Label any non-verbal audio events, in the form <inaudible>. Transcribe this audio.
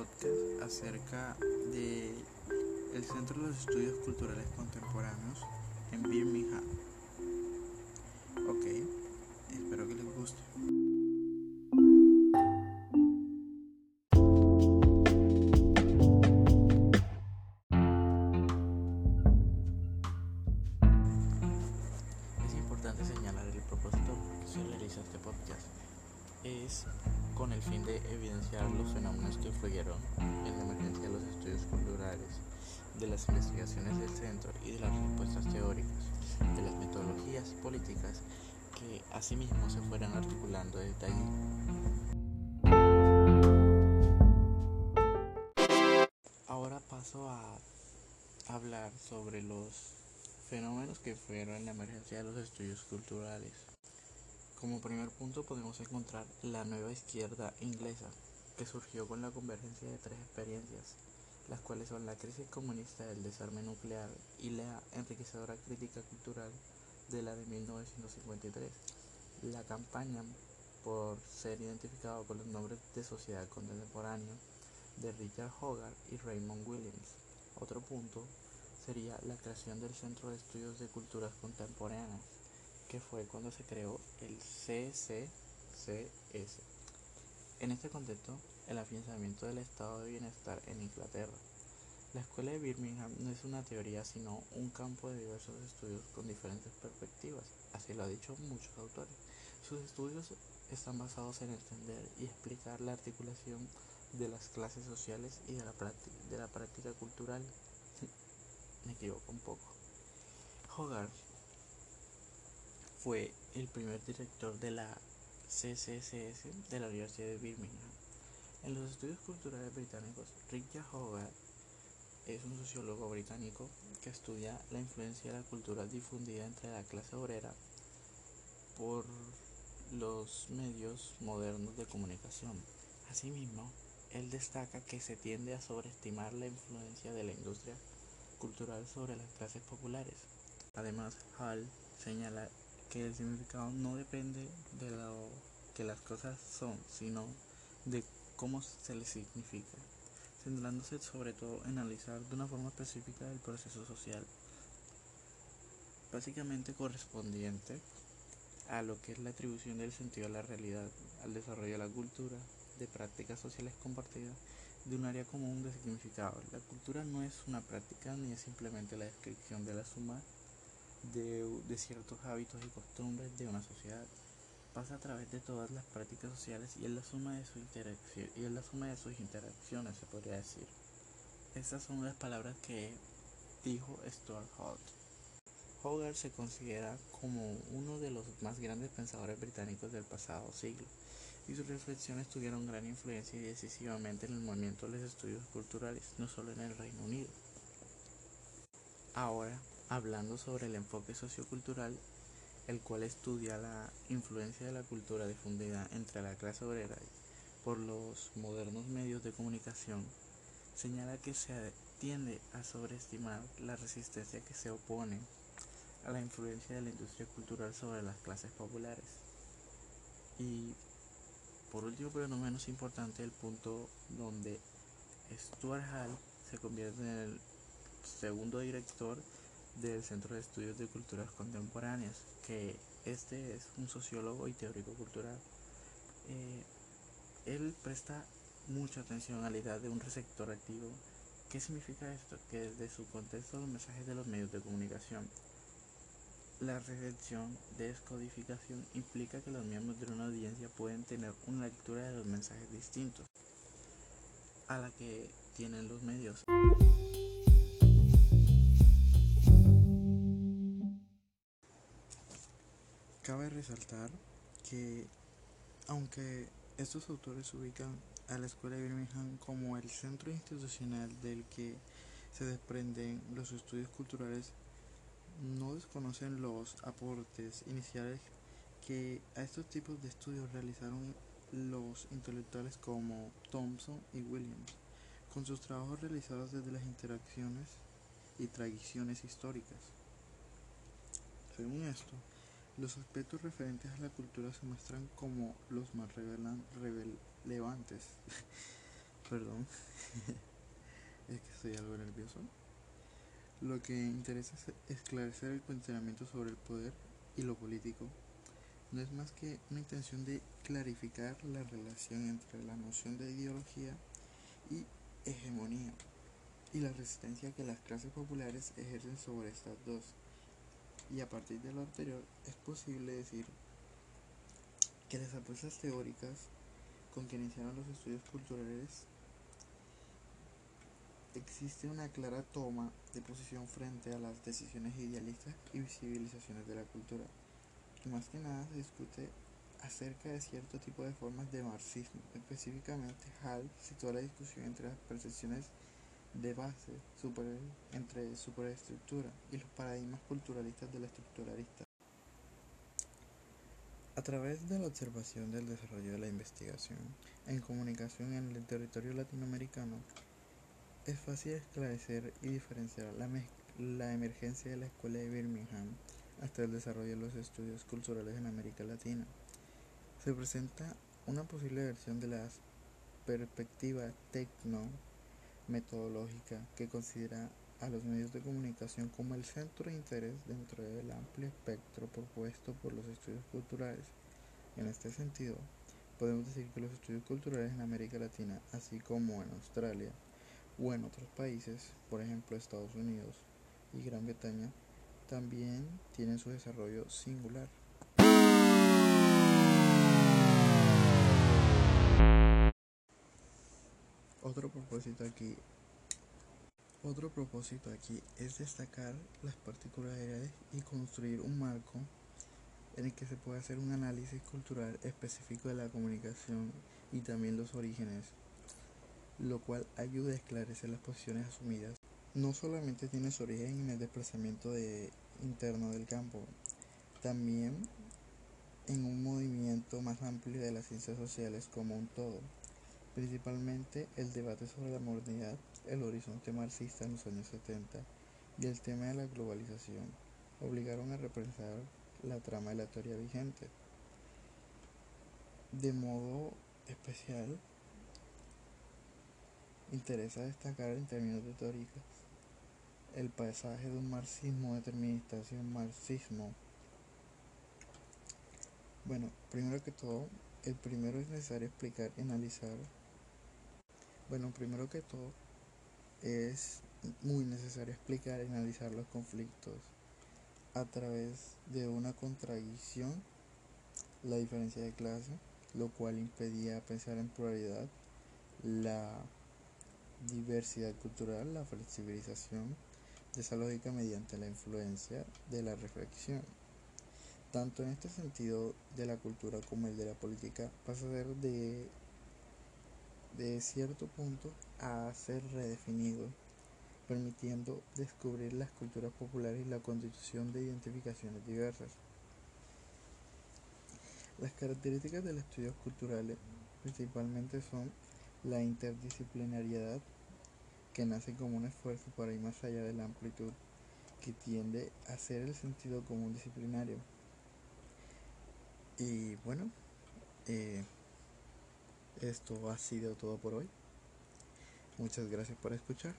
podcast acerca de el Centro de los Estudios Culturales Contemporáneos en Birmingham. El fin de evidenciar los fenómenos que influyeron en la emergencia de los estudios culturales, de las investigaciones del centro y de las respuestas teóricas, de las metodologías políticas que asimismo se fueran articulando desde allí. Ahora paso a hablar sobre los fenómenos que fueron la emergencia de los estudios culturales. Como primer punto podemos encontrar la nueva izquierda inglesa, que surgió con la convergencia de tres experiencias, las cuales son la crisis comunista del desarme nuclear y la enriquecedora crítica cultural de la de 1953. La campaña por ser identificado con los nombres de sociedad contemporánea de Richard Hogarth y Raymond Williams. Otro punto sería la creación del Centro de Estudios de Culturas Contemporáneas, que fue cuando se creó el CCCS. En este contexto, el afianzamiento del estado de bienestar en Inglaterra. La escuela de Birmingham no es una teoría, sino un campo de diversos estudios con diferentes perspectivas, así lo han dicho muchos autores. Sus estudios están basados en entender y explicar la articulación de las clases sociales y de la práctica, cultural. <laughs> Me equivoco un poco. Hogarth fue el primer director de la CCCS de la Universidad de Birmingham. En los estudios culturales británicos, Richard Hogarth es un sociólogo británico que estudia la influencia de la cultura difundida entre la clase obrera por los medios modernos de comunicación. Asimismo, él destaca que se tiende a sobreestimar la influencia de la industria cultural sobre las clases populares. Además, Hall señala que el significado no depende de lo que las cosas son, sino de cómo se les significa, centrándose sobre todo en analizar de una forma específica el proceso social, básicamente correspondiente a lo que es la atribución del sentido a la realidad, al desarrollo de la cultura, de prácticas sociales compartidas, de un área común de significado. La cultura no es una práctica ni es simplemente la descripción de la suma de, ciertos hábitos y costumbres de una sociedad. Pasa a través de todas las prácticas sociales y es la suma de su interacción y es la suma de sus interacciones, se podría decir. Estas son las palabras que dijo Stuart Hall. Hogarth se considera como uno de los más grandes pensadores británicos del pasado siglo y sus reflexiones tuvieron gran influencia y decisivamente en el movimiento de los estudios culturales, no solo en el Reino Unido. Ahora, hablando sobre el enfoque sociocultural, el cual estudia la influencia de la cultura difundida entre la clase obrera por los modernos medios de comunicación, señala que se tiende a sobreestimar la resistencia que se opone a la influencia de la industria cultural sobre las clases populares. Y por último, pero no menos importante, el punto donde Stuart Hall se convierte en el segundo director del Centro de Estudios de Culturas Contemporáneas, que este es un sociólogo y teórico cultural. Eh, él presta mucha atención a la idea de un receptor activo. ¿Qué significa esto? Que desde su contexto los mensajes de los medios de comunicación la recepción de descodificación implica que los miembros de una audiencia pueden tener una lectura de los mensajes distintos a la que tienen los medios. Cabe resaltar que aunque estos autores ubican a la Escuela de Birmingham como el centro institucional del que se desprenden los estudios culturales no desconocen los aportes iniciales que a estos tipos de estudios realizaron los intelectuales como Thompson y Williams, con sus trabajos realizados desde las interacciones y tradiciones históricas. Según esto, Los aspectos referentes a la cultura se muestran como los más relevantes. <laughs> Perdón, <laughs> es que estoy algo nervioso. Lo que interesa es esclarecer el cuestionamiento sobre el poder y lo político. No es más que una intención de clarificar la relación entre la noción de ideología y hegemonía y la resistencia que las clases populares ejercen sobre estas dos. Y a partir de lo anterior es posible decir que las apuestas teóricas con que iniciaron los estudios culturales existe una clara toma de posición frente a las decisiones idealistas y visibilizaciones de la cultura. Y más que nada se discute acerca de cierto tipo de formas de marxismo. Específicamente, Hall sitúa la discusión entre las percepciones de base super, entre superestructura y los paradigmas culturalistas de la estructuralista. A través de la observación del desarrollo de la investigación en comunicación en el territorio latinoamericano, es fácil esclarecer y diferenciar la, la emergencia de la Escuela de Birmingham hasta el desarrollo de los estudios culturales en América Latina. Se presenta una posible versión de la perspectiva tecno metodológica que considera a los medios de comunicación como el centro de interés dentro del amplio espectro propuesto por los estudios culturales. En este sentido, podemos decir que los estudios culturales en América Latina, así como en Australia o en otros países, por ejemplo Estados Unidos y Gran Bretaña, también tienen su desarrollo singular. Otro propósito aquí otro propósito aquí es destacar las particularidades y construir un marco en el que se pueda hacer un análisis cultural específico de la comunicación y también los orígenes, lo cual ayuda a esclarecer las posiciones asumidas. No solamente tiene su origen en el desplazamiento de, interno del campo, también en un movimiento más amplio de las ciencias sociales como un todo principalmente el debate sobre la modernidad, el horizonte marxista en los años 70 y el tema de la globalización obligaron a repensar la trama de la teoría vigente. De modo especial, interesa destacar en términos de el pasaje de un marxismo determinista hacia un marxismo. Bueno, primero que todo, el primero es necesario explicar y analizar bueno, primero que todo, es muy necesario explicar y analizar los conflictos a través de una contradicción, la diferencia de clase, lo cual impedía pensar en pluralidad, la diversidad cultural, la flexibilización de esa lógica mediante la influencia de la reflexión. Tanto en este sentido de la cultura como el de la política pasa a ser de de cierto punto a ser redefinido, permitiendo descubrir las culturas populares y la constitución de identificaciones diversas. Las características de los estudios culturales principalmente son la interdisciplinariedad, que nace como un esfuerzo para ir más allá de la amplitud que tiende a ser el sentido común disciplinario. Y bueno, eh, esto ha sido todo por hoy. Muchas gracias por escuchar.